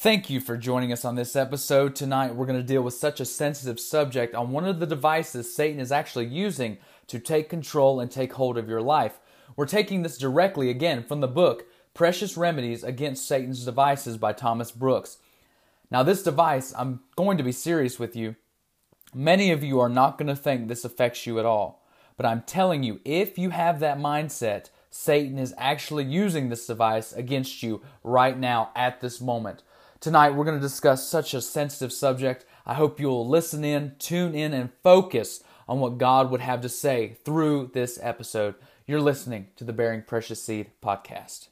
Thank you for joining us on this episode. Tonight, we're going to deal with such a sensitive subject on one of the devices Satan is actually using to take control and take hold of your life. We're taking this directly, again, from the book Precious Remedies Against Satan's Devices by Thomas Brooks. Now, this device, I'm going to be serious with you. Many of you are not going to think this affects you at all. But I'm telling you, if you have that mindset, Satan is actually using this device against you right now at this moment. Tonight, we're going to discuss such a sensitive subject. I hope you'll listen in, tune in, and focus on what God would have to say through this episode. You're listening to the Bearing Precious Seed podcast.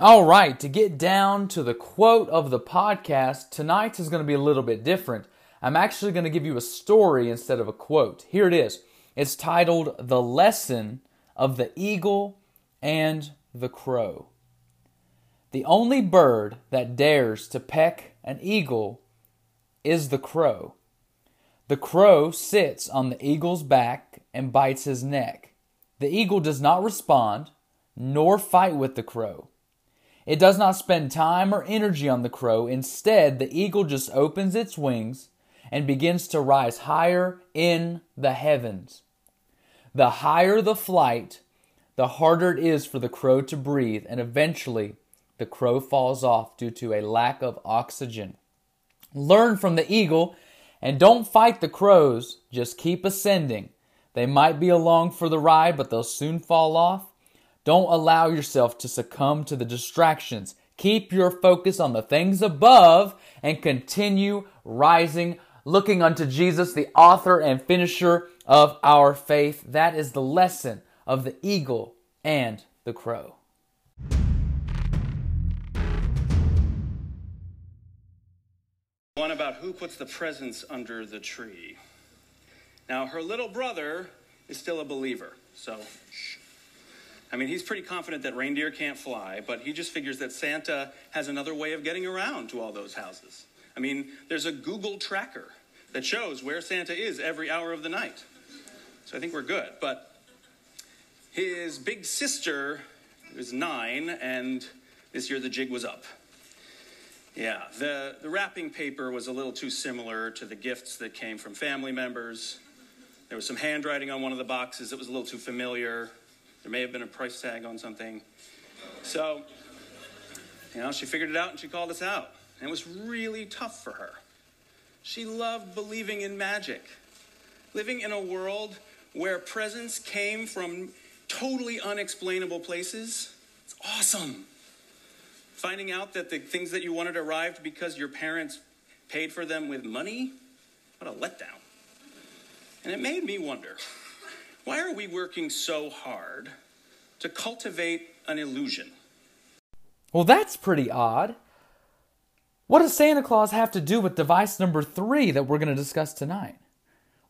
All right, to get down to the quote of the podcast, tonight is going to be a little bit different. I'm actually going to give you a story instead of a quote. Here it is. It's titled The Lesson of the eagle and the crow. The only bird that dares to peck an eagle is the crow. The crow sits on the eagle's back and bites his neck. The eagle does not respond nor fight with the crow. It does not spend time or energy on the crow. Instead, the eagle just opens its wings and begins to rise higher in the heavens. The higher the flight, the harder it is for the crow to breathe, and eventually the crow falls off due to a lack of oxygen. Learn from the eagle and don't fight the crows, just keep ascending. They might be along for the ride, but they'll soon fall off. Don't allow yourself to succumb to the distractions. Keep your focus on the things above and continue rising looking unto Jesus, the author and finisher of our faith. That is the lesson of the eagle and the crow. One about who puts the presents under the tree. Now, her little brother is still a believer, so. I mean, he's pretty confident that reindeer can't fly, but he just figures that Santa has another way of getting around to all those houses. I mean, there's a Google tracker that shows where Santa is every hour of the night. So I think we're good. But his big sister was nine, and this year the jig was up. Yeah, the, the wrapping paper was a little too similar to the gifts that came from family members. There was some handwriting on one of the boxes that was a little too familiar. There may have been a price tag on something. So, you know, she figured it out and she called us out. And it was really tough for her. She loved believing in magic, living in a world where presents came from totally unexplainable places. It's awesome. Finding out that the things that you wanted arrived because your parents paid for them with money, what a letdown. And it made me wonder why are we working so hard to cultivate an illusion? Well, that's pretty odd. What does Santa Claus have to do with device number three that we're going to discuss tonight?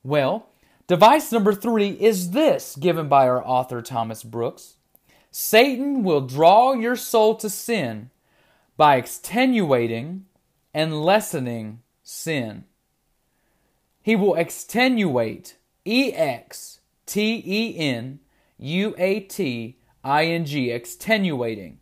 Well, device number three is this, given by our author Thomas Brooks Satan will draw your soul to sin by extenuating and lessening sin. He will extenuate, E X T E N U A T I N G, extenuating.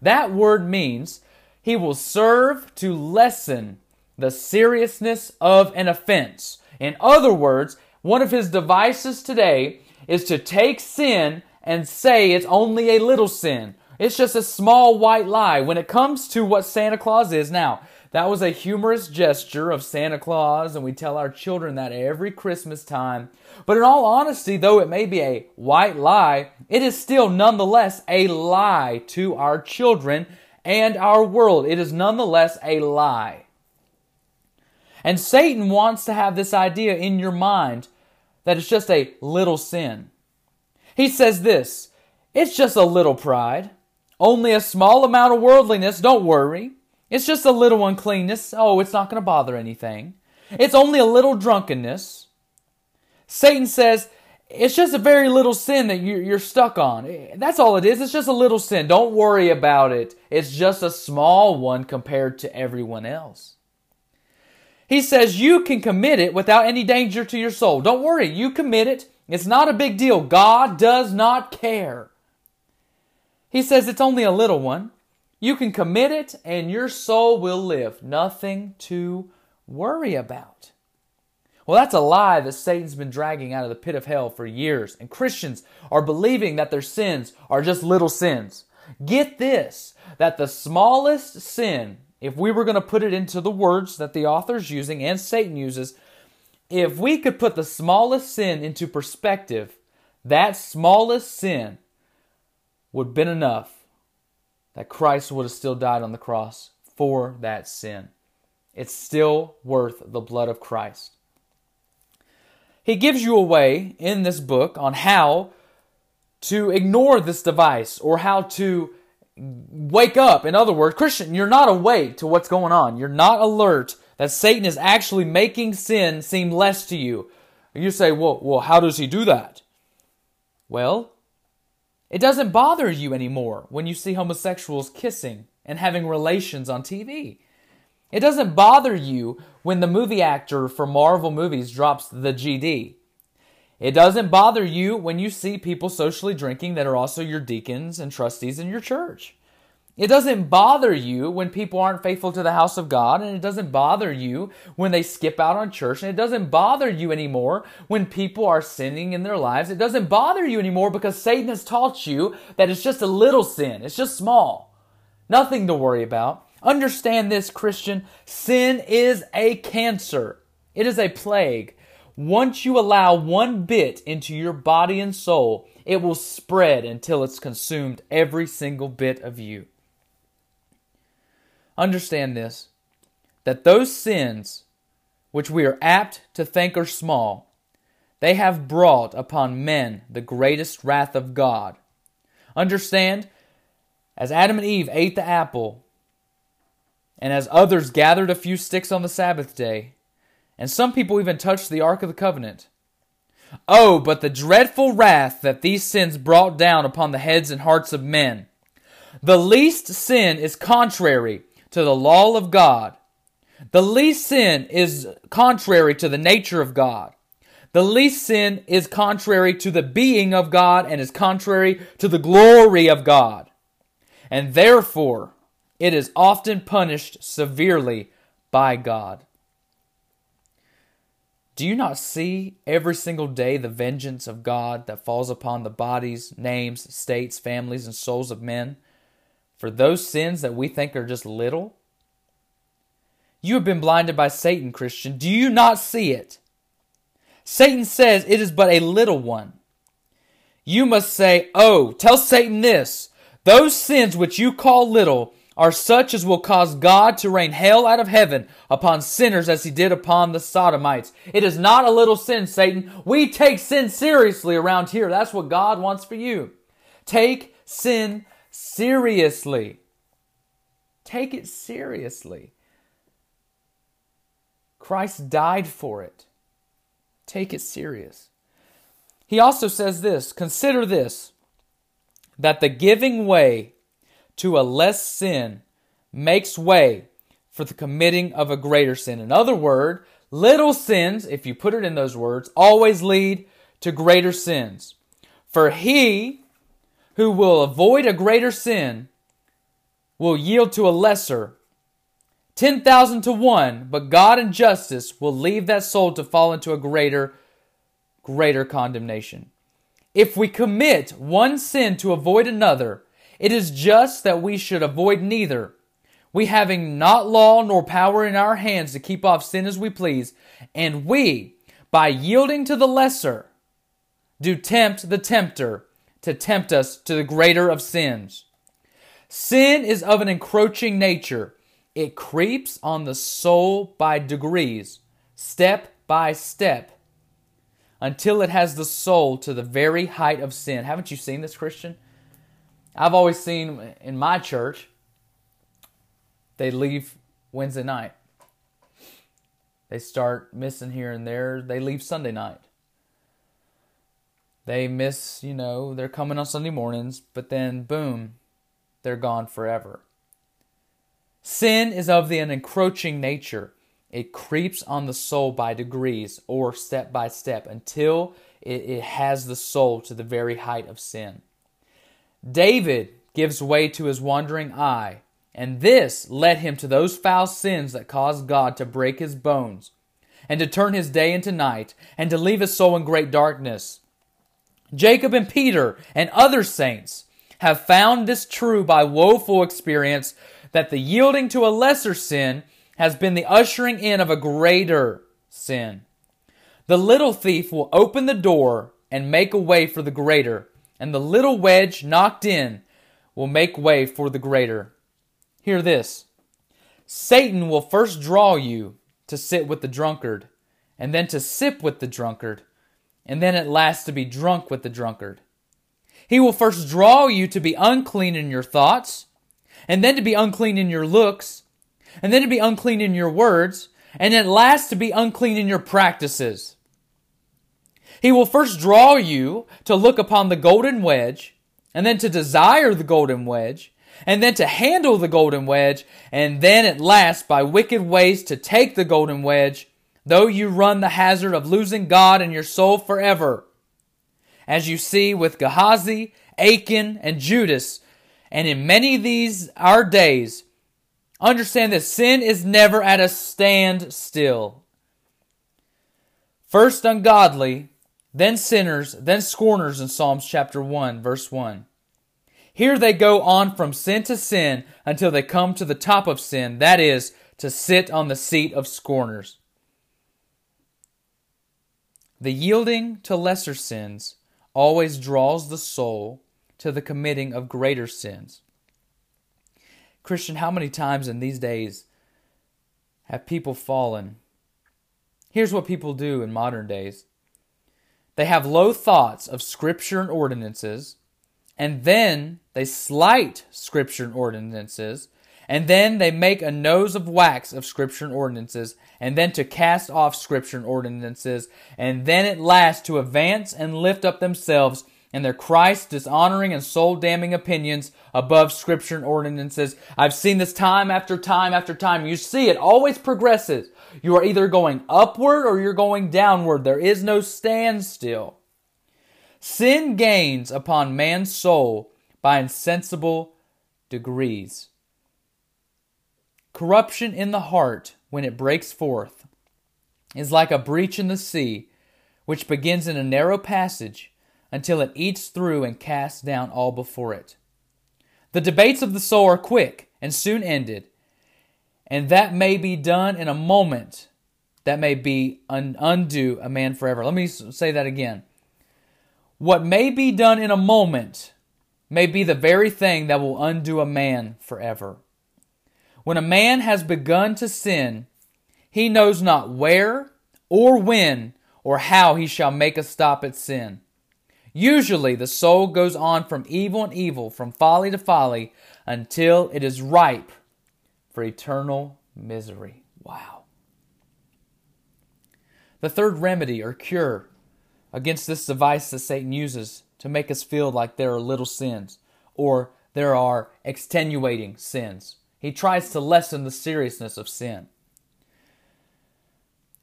That word means he will serve to lessen the seriousness of an offense. In other words, one of his devices today is to take sin and say it's only a little sin. It's just a small white lie when it comes to what Santa Claus is. Now, that was a humorous gesture of Santa Claus, and we tell our children that every Christmas time. But in all honesty, though it may be a white lie, it is still nonetheless a lie to our children and our world. It is nonetheless a lie. And Satan wants to have this idea in your mind that it's just a little sin. He says this it's just a little pride, only a small amount of worldliness, don't worry. It's just a little uncleanness, oh, it's not going to bother anything. It's only a little drunkenness. Satan says it's just a very little sin that you're stuck on. That's all it is. It's just a little sin. Don't worry about it. It's just a small one compared to everyone else. He says you can commit it without any danger to your soul. Don't worry. You commit it It's not a big deal. God does not care. He says it's only a little one. You can commit it and your soul will live. Nothing to worry about. Well, that's a lie that Satan's been dragging out of the pit of hell for years, and Christians are believing that their sins are just little sins. Get this that the smallest sin, if we were going to put it into the words that the author's using and Satan uses, if we could put the smallest sin into perspective, that smallest sin would have been enough that Christ would have still died on the cross for that sin. It's still worth the blood of Christ. He gives you a way in this book on how to ignore this device or how to wake up. In other words, Christian, you're not awake to what's going on. You're not alert that Satan is actually making sin seem less to you. You say, well, well, how does he do that? Well, it doesn't bother you anymore when you see homosexuals kissing and having relations on TV. It doesn't bother you when the movie actor for Marvel movies drops the GD. It doesn't bother you when you see people socially drinking that are also your deacons and trustees in your church. It doesn't bother you when people aren't faithful to the house of God, and it doesn't bother you when they skip out on church, and it doesn't bother you anymore when people are sinning in their lives. It doesn't bother you anymore because Satan has taught you that it's just a little sin, it's just small. Nothing to worry about. Understand this, Christian. Sin is a cancer, it is a plague. Once you allow one bit into your body and soul, it will spread until it's consumed every single bit of you. Understand this that those sins which we are apt to think are small, they have brought upon men the greatest wrath of God. Understand, as Adam and Eve ate the apple, and as others gathered a few sticks on the Sabbath day, and some people even touched the Ark of the Covenant. Oh, but the dreadful wrath that these sins brought down upon the heads and hearts of men. The least sin is contrary to the law of God. The least sin is contrary to the nature of God. The least sin is contrary to the being of God and is contrary to the glory of God. And therefore, it is often punished severely by God. Do you not see every single day the vengeance of God that falls upon the bodies, names, states, families, and souls of men for those sins that we think are just little? You have been blinded by Satan, Christian. Do you not see it? Satan says it is but a little one. You must say, Oh, tell Satan this. Those sins which you call little are such as will cause God to rain hell out of heaven upon sinners as he did upon the Sodomites. It is not a little sin, Satan. We take sin seriously around here. That's what God wants for you. Take sin seriously. Take it seriously. Christ died for it. Take it serious. He also says this consider this that the giving way to a less sin makes way for the committing of a greater sin. In other words, little sins, if you put it in those words, always lead to greater sins. For he who will avoid a greater sin will yield to a lesser. 10,000 to 1, but God and justice will leave that soul to fall into a greater, greater condemnation. If we commit one sin to avoid another, it is just that we should avoid neither. We having not law nor power in our hands to keep off sin as we please, and we, by yielding to the lesser, do tempt the tempter to tempt us to the greater of sins. Sin is of an encroaching nature. It creeps on the soul by degrees, step by step, until it has the soul to the very height of sin. Haven't you seen this, Christian? I've always seen in my church, they leave Wednesday night. They start missing here and there. They leave Sunday night. They miss, you know, they're coming on Sunday mornings, but then boom, they're gone forever. Sin is of the encroaching nature. it creeps on the soul by degrees or step by step until it, it has the soul to the very height of sin. David gives way to his wandering eye, and this led him to those foul sins that caused God to break his bones, and to turn his day into night, and to leave his soul in great darkness. Jacob and Peter and other saints have found this true by woeful experience that the yielding to a lesser sin has been the ushering in of a greater sin. The little thief will open the door and make a way for the greater, and the little wedge knocked in will make way for the greater. Hear this Satan will first draw you to sit with the drunkard, and then to sip with the drunkard, and then at last to be drunk with the drunkard. He will first draw you to be unclean in your thoughts, and then to be unclean in your looks, and then to be unclean in your words, and at last to be unclean in your practices. He will first draw you to look upon the golden wedge, and then to desire the golden wedge, and then to handle the golden wedge, and then at last by wicked ways to take the golden wedge, though you run the hazard of losing God and your soul forever. As you see with Gehazi, Achan, and Judas, and in many of these our days, understand that sin is never at a standstill. First ungodly, then sinners, then scorners in Psalms chapter 1, verse 1. Here they go on from sin to sin until they come to the top of sin, that is, to sit on the seat of scorners. The yielding to lesser sins always draws the soul to the committing of greater sins. Christian, how many times in these days have people fallen? Here's what people do in modern days they have low thoughts of Scripture and ordinances and then they slight Scripture and ordinances, and then they make a nose of wax of Scripture and ordinances, and then to cast off Scripture and ordinances, and then at last to advance and lift up themselves and their Christ dishonoring and soul damning opinions above Scripture and ordinances. I've seen this time after time after time. You see it always progresses. You are either going upward or you're going downward. There is no standstill. Sin gains upon man's soul by insensible degrees. Corruption in the heart, when it breaks forth, is like a breach in the sea, which begins in a narrow passage until it eats through and casts down all before it. The debates of the soul are quick and soon ended, and that may be done in a moment. That may be un- undo a man forever. Let me say that again. What may be done in a moment may be the very thing that will undo a man forever. When a man has begun to sin, he knows not where or when or how he shall make a stop at sin. Usually, the soul goes on from evil and evil, from folly to folly, until it is ripe for eternal misery. Wow. The third remedy or cure against this device that Satan uses to make us feel like there are little sins or there are extenuating sins. He tries to lessen the seriousness of sin.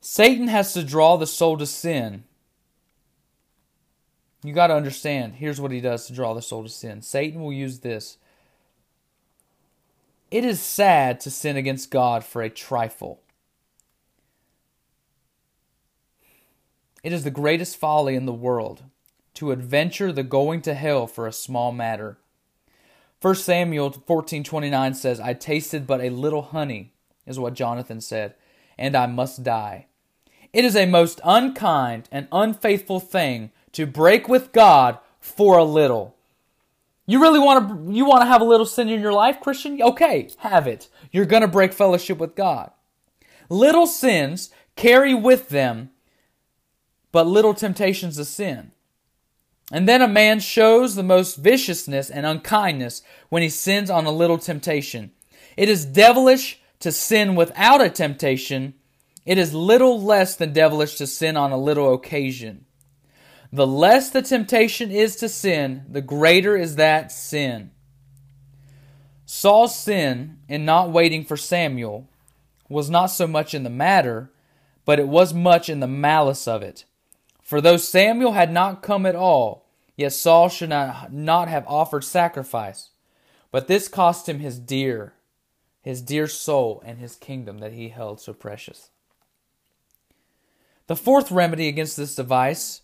Satan has to draw the soul to sin. You got to understand, here's what he does to draw the soul to sin. Satan will use this. It is sad to sin against God for a trifle. It is the greatest folly in the world to adventure the going to hell for a small matter. 1 Samuel 14:29 says, "I tasted but a little honey," is what Jonathan said, "and I must die." It is a most unkind and unfaithful thing to break with God for a little. You really want to you want to have a little sin in your life, Christian? Okay, have it. You're going to break fellowship with God. Little sins carry with them but little temptations of sin. And then a man shows the most viciousness and unkindness when he sins on a little temptation. It is devilish to sin without a temptation. It is little less than devilish to sin on a little occasion. The less the temptation is to sin, the greater is that sin. Saul's sin in not waiting for Samuel was not so much in the matter, but it was much in the malice of it. For though Samuel had not come at all, yet Saul should not, not have offered sacrifice. But this cost him his dear, his dear soul, and his kingdom that he held so precious. The fourth remedy against this device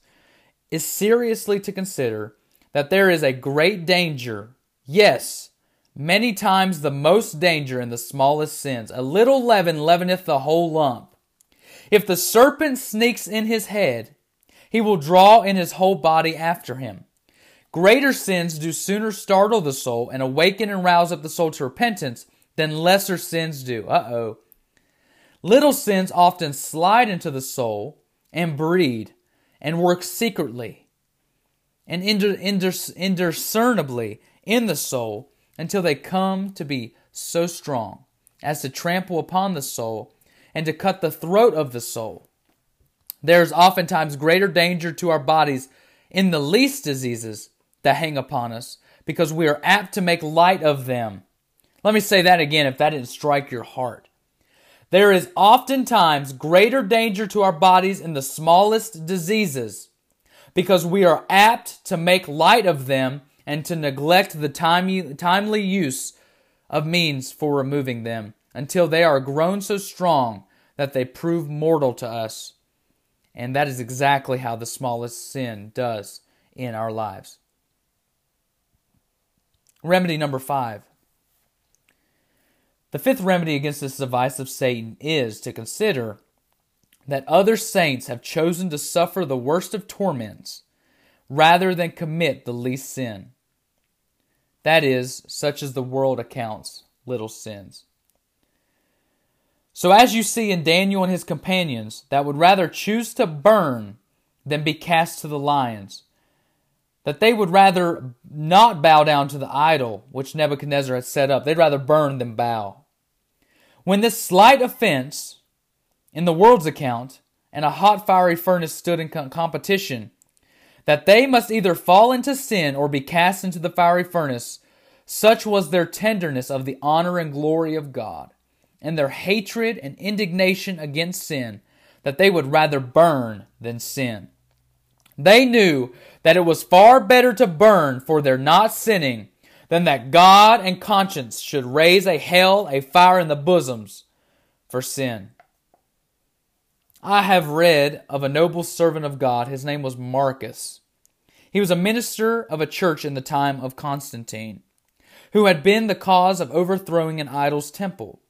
is seriously to consider that there is a great danger, yes, many times the most danger in the smallest sins. A little leaven leaveneth the whole lump. If the serpent sneaks in his head, he will draw in his whole body after him. Greater sins do sooner startle the soul and awaken and rouse up the soul to repentance than lesser sins do. Uh oh. Little sins often slide into the soul and breed and work secretly and indiscernibly in the soul until they come to be so strong as to trample upon the soul and to cut the throat of the soul. There is oftentimes greater danger to our bodies in the least diseases that hang upon us because we are apt to make light of them. Let me say that again if that didn't strike your heart. There is oftentimes greater danger to our bodies in the smallest diseases because we are apt to make light of them and to neglect the timely use of means for removing them until they are grown so strong that they prove mortal to us. And that is exactly how the smallest sin does in our lives. Remedy number five. The fifth remedy against this device of Satan is to consider that other saints have chosen to suffer the worst of torments rather than commit the least sin. That is, such as the world accounts little sins. So, as you see in Daniel and his companions, that would rather choose to burn than be cast to the lions, that they would rather not bow down to the idol which Nebuchadnezzar had set up, they'd rather burn than bow. When this slight offense in the world's account and a hot fiery furnace stood in competition, that they must either fall into sin or be cast into the fiery furnace, such was their tenderness of the honor and glory of God, and their hatred and indignation against sin, that they would rather burn than sin. They knew that it was far better to burn for their not sinning than that God and conscience should raise a hell, a fire in the bosoms for sin. I have read of a noble servant of God. His name was Marcus. He was a minister of a church in the time of Constantine, who had been the cause of overthrowing an idol's temple.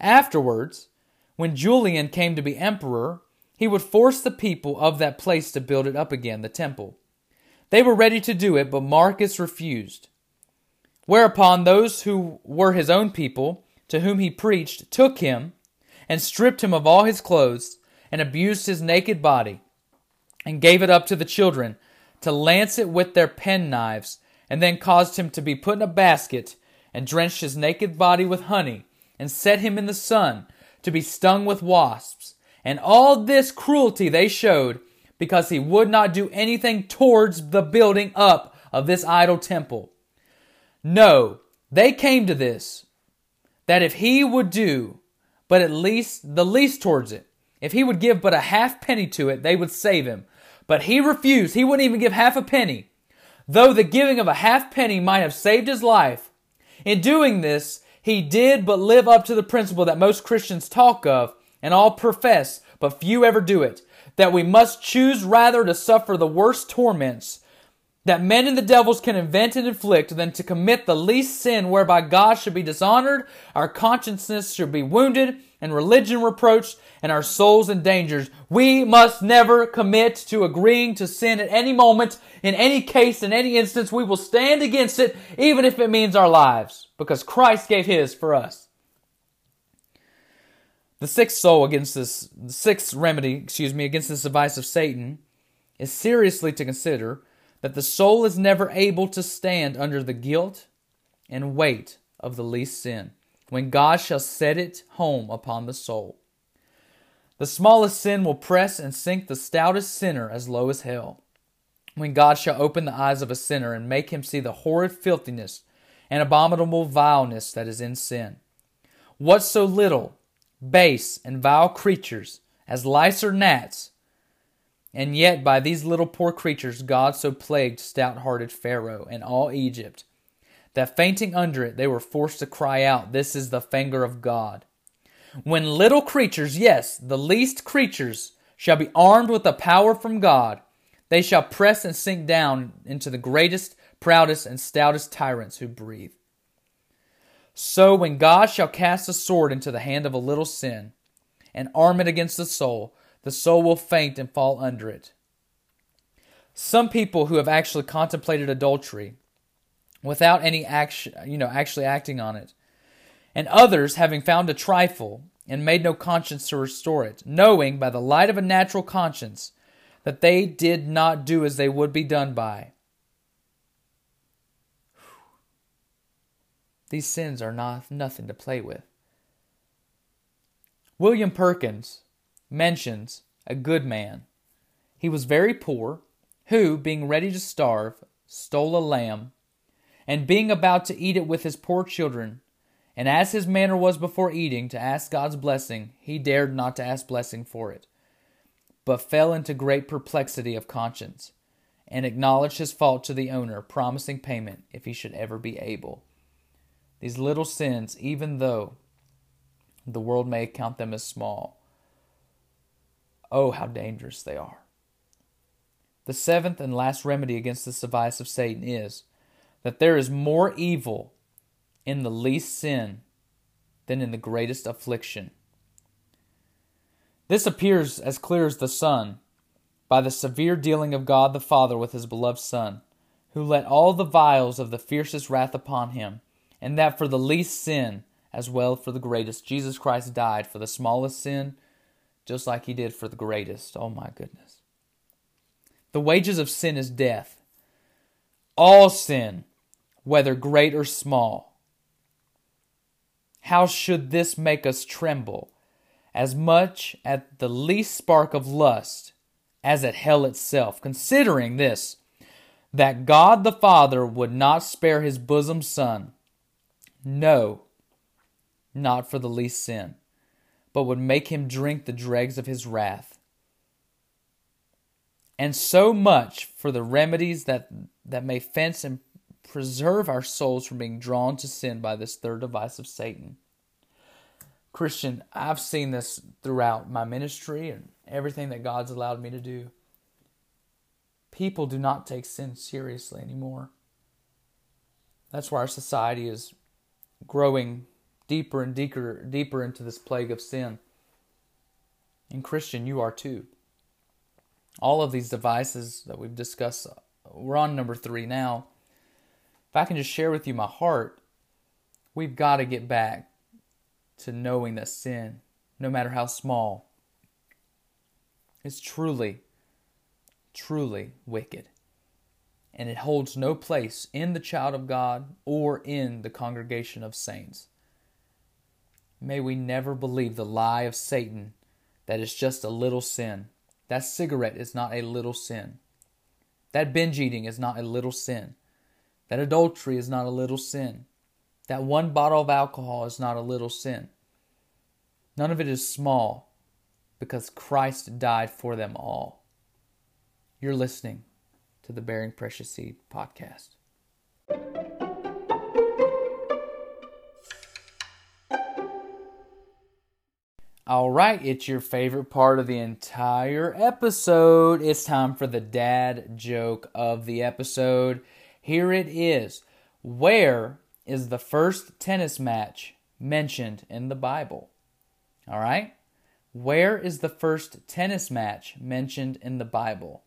Afterwards, when Julian came to be emperor, he would force the people of that place to build it up again, the temple. They were ready to do it, but Marcus refused. Whereupon those who were his own people, to whom he preached, took him and stripped him of all his clothes and abused his naked body, and gave it up to the children to lance it with their penknives, and then caused him to be put in a basket, and drenched his naked body with honey, and set him in the sun to be stung with wasps. And all this cruelty they showed because he would not do anything towards the building up of this idol temple. No, they came to this, that if he would do but at least the least towards it, if he would give but a half penny to it, they would save him. But he refused. He wouldn't even give half a penny. Though the giving of a half penny might have saved his life, in doing this, he did but live up to the principle that most Christians talk of and all profess, but few ever do it, that we must choose rather to suffer the worst torments that men and the devils can invent and inflict than to commit the least sin whereby God should be dishonored, our consciousness should be wounded, and religion reproached, and our souls in dangers. We must never commit to agreeing to sin at any moment, in any case, in any instance. We will stand against it, even if it means our lives, because Christ gave His for us. The sixth soul against this, sixth remedy, excuse me, against this device of Satan is seriously to consider that the soul is never able to stand under the guilt and weight of the least sin when God shall set it home upon the soul. The smallest sin will press and sink the stoutest sinner as low as hell. When God shall open the eyes of a sinner and make him see the horrid filthiness and abominable vileness that is in sin. What so little base, and vile creatures, as lice or gnats. And yet, by these little poor creatures, God so plagued stout hearted Pharaoh and all Egypt, that fainting under it, they were forced to cry out, This is the finger of God. When little creatures, yes, the least creatures, shall be armed with the power from God, they shall press and sink down into the greatest, proudest, and stoutest tyrants who breathe. So when God shall cast a sword into the hand of a little sin, and arm it against the soul, the soul will faint and fall under it. Some people who have actually contemplated adultery without any action, you know, actually acting on it, and others having found a trifle and made no conscience to restore it, knowing by the light of a natural conscience that they did not do as they would be done by. These sins are not nothing to play with. William Perkins mentions a good man. He was very poor, who, being ready to starve, stole a lamb, and being about to eat it with his poor children, and as his manner was before eating to ask God's blessing, he dared not to ask blessing for it, but fell into great perplexity of conscience, and acknowledged his fault to the owner, promising payment if he should ever be able. These little sins, even though the world may count them as small, oh, how dangerous they are. The seventh and last remedy against this device of Satan is that there is more evil in the least sin than in the greatest affliction. This appears as clear as the sun by the severe dealing of God the Father with his beloved Son, who let all the vials of the fiercest wrath upon him, and that for the least sin as well for the greatest. Jesus Christ died for the smallest sin just like he did for the greatest. Oh my goodness. The wages of sin is death. All sin, whether great or small, how should this make us tremble, as much at the least spark of lust as at hell itself, considering this, that God the Father would not spare his bosom son? No, not for the least sin, but would make him drink the dregs of his wrath. And so much for the remedies that, that may fence and preserve our souls from being drawn to sin by this third device of Satan. Christian, I've seen this throughout my ministry and everything that God's allowed me to do. People do not take sin seriously anymore. That's why our society is growing deeper and deeper, deeper into this plague of sin. And Christian, you are too. All of these devices that we've discussed, we're on number three now. If I can just share with you my heart, we've got to get back to knowing that sin, no matter how small, is truly, truly wicked. And it holds no place in the child of God or in the congregation of saints. May we never believe the lie of Satan that it's just a little sin. That cigarette is not a little sin. That binge eating is not a little sin. That adultery is not a little sin. That one bottle of alcohol is not a little sin. None of it is small because Christ died for them all. You're listening to the Bearing Precious Seed podcast. All right, it's your favorite part of the entire episode. It's time for the dad joke of the episode. Here it is. Where is the first tennis match mentioned in the Bible? All right? Where is the first tennis match mentioned in the Bible?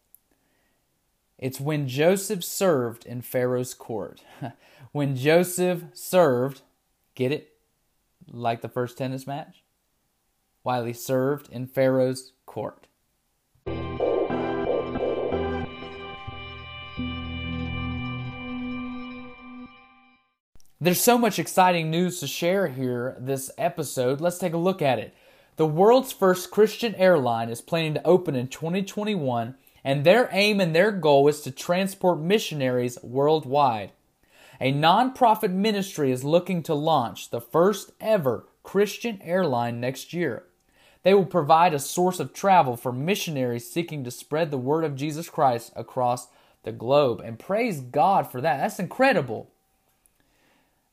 It's when Joseph served in Pharaoh's court. when Joseph served, get it? Like the first tennis match? while he served in Pharaoh's court. There's so much exciting news to share here this episode. Let's take a look at it. The world's first Christian airline is planning to open in 2021, and their aim and their goal is to transport missionaries worldwide. A nonprofit ministry is looking to launch the first ever Christian airline next year. They will provide a source of travel for missionaries seeking to spread the word of Jesus Christ across the globe. And praise God for that. That's incredible.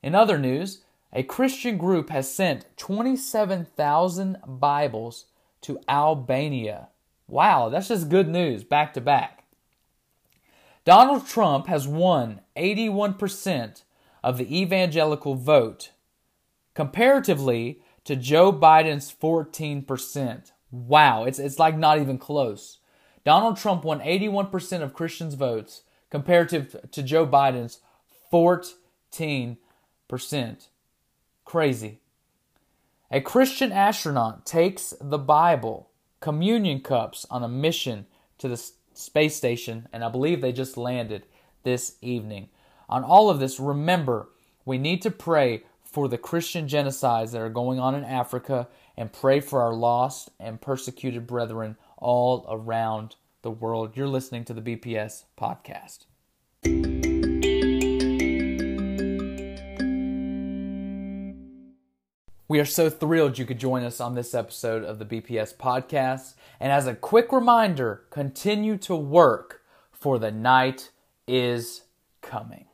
In other news, a Christian group has sent 27,000 Bibles to Albania. Wow, that's just good news back to back. Donald Trump has won 81% of the evangelical vote, comparatively to Joe Biden's 14%. Wow, it's, it's like not even close. Donald Trump won 81% of Christians' votes compared to, to Joe Biden's 14%. Crazy. A Christian astronaut takes the Bible, communion cups, on a mission to the space station, and I believe they just landed this evening. On all of this, remember, we need to pray for the Christian genocides that are going on in Africa and pray for our lost and persecuted brethren all around the world. You're listening to the BPS podcast. We are so thrilled you could join us on this episode of the BPS podcast. And as a quick reminder, continue to work, for the night is coming.